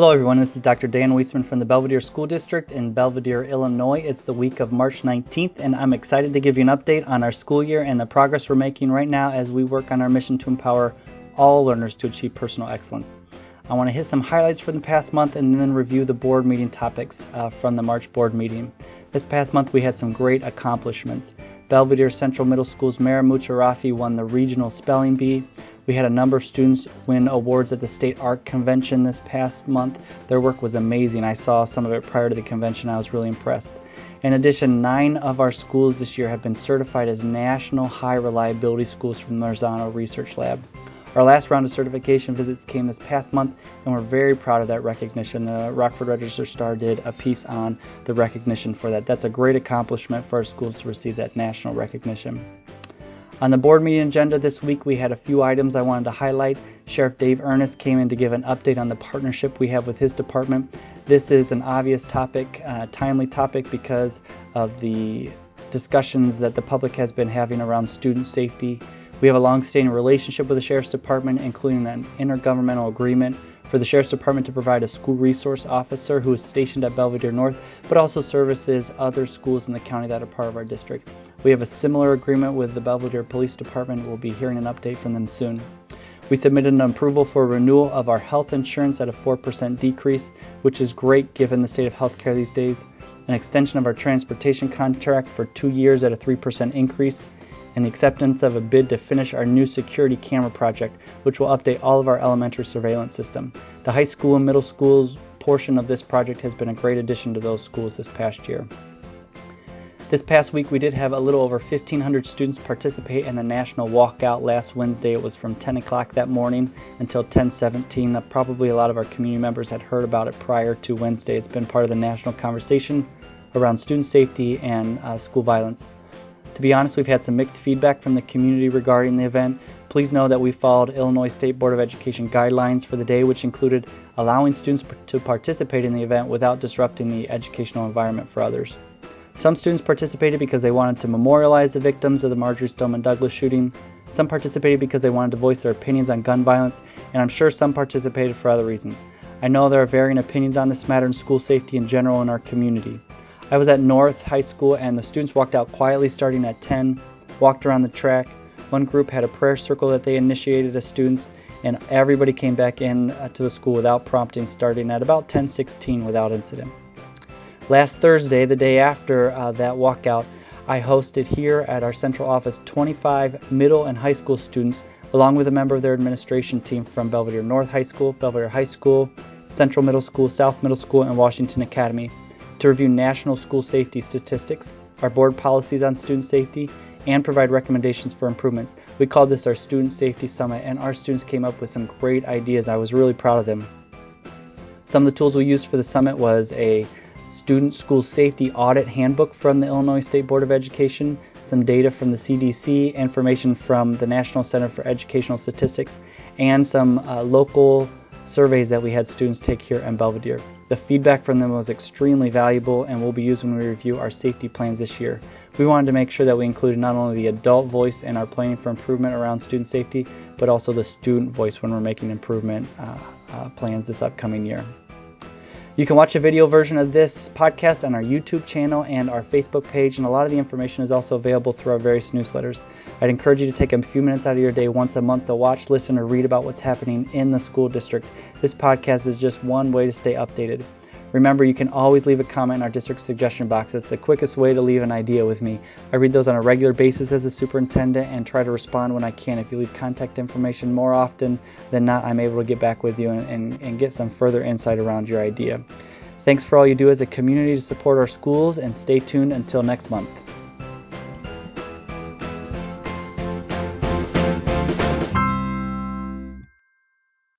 Hello, everyone. This is Dr. Dan Weisman from the Belvidere School District in Belvidere, Illinois. It's the week of March 19th, and I'm excited to give you an update on our school year and the progress we're making right now as we work on our mission to empower all learners to achieve personal excellence. I want to hit some highlights from the past month and then review the board meeting topics uh, from the March board meeting. This past month, we had some great accomplishments. Belvidere Central Middle School's Mara Mucharafi won the regional spelling bee. We had a number of students win awards at the State Art Convention this past month. Their work was amazing. I saw some of it prior to the convention. I was really impressed. In addition, nine of our schools this year have been certified as National High Reliability Schools from the Marzano Research Lab. Our last round of certification visits came this past month, and we're very proud of that recognition. The Rockford Register Star did a piece on the recognition for that. That's a great accomplishment for our schools to receive that national recognition. On the board meeting agenda this week, we had a few items I wanted to highlight. Sheriff Dave Ernest came in to give an update on the partnership we have with his department. This is an obvious topic, uh, timely topic because of the discussions that the public has been having around student safety we have a long-standing relationship with the Sheriff's Department, including an intergovernmental agreement for the Sheriff's Department to provide a school resource officer who is stationed at Belvidere North, but also services other schools in the county that are part of our district. We have a similar agreement with the Belvidere Police Department. We'll be hearing an update from them soon. We submitted an approval for renewal of our health insurance at a 4% decrease, which is great given the state of healthcare these days. An extension of our transportation contract for two years at a 3% increase and the acceptance of a bid to finish our new security camera project, which will update all of our elementary surveillance system. The high school and middle schools portion of this project has been a great addition to those schools this past year. This past week, we did have a little over 1,500 students participate in the national walkout last Wednesday. It was from 10 o'clock that morning until 10:17. Uh, probably a lot of our community members had heard about it prior to Wednesday. It's been part of the national conversation around student safety and uh, school violence. To be honest, we've had some mixed feedback from the community regarding the event. Please know that we followed Illinois State Board of Education guidelines for the day, which included allowing students to participate in the event without disrupting the educational environment for others. Some students participated because they wanted to memorialize the victims of the Marjory Stoneman Douglas shooting. Some participated because they wanted to voice their opinions on gun violence, and I'm sure some participated for other reasons. I know there are varying opinions on this matter and school safety in general in our community. I was at North High School and the students walked out quietly starting at 10, walked around the track. One group had a prayer circle that they initiated as students, and everybody came back in uh, to the school without prompting, starting at about 10:16 without incident. Last Thursday, the day after uh, that walkout, I hosted here at our central office 25 middle and high school students, along with a member of their administration team from Belvidere North High School, Belvidere High School, Central Middle School, South Middle School, and Washington Academy to review national school safety statistics, our board policies on student safety, and provide recommendations for improvements. We called this our Student Safety Summit, and our students came up with some great ideas. I was really proud of them. Some of the tools we used for the summit was a student school safety audit handbook from the Illinois State Board of Education, some data from the CDC, information from the National Center for Educational Statistics, and some uh, local surveys that we had students take here in Belvidere. The feedback from them was extremely valuable and will be used when we review our safety plans this year. We wanted to make sure that we included not only the adult voice in our planning for improvement around student safety, but also the student voice when we're making improvement uh, uh, plans this upcoming year. You can watch a video version of this podcast on our YouTube channel and our Facebook page, and a lot of the information is also available through our various newsletters. I'd encourage you to take a few minutes out of your day once a month to watch, listen, or read about what's happening in the school district. This podcast is just one way to stay updated. Remember, you can always leave a comment in our district suggestion box. It's the quickest way to leave an idea with me. I read those on a regular basis as a superintendent and try to respond when I can. If you leave contact information more often than not, I'm able to get back with you and, and, and get some further insight around your idea. Thanks for all you do as a community to support our schools and stay tuned until next month.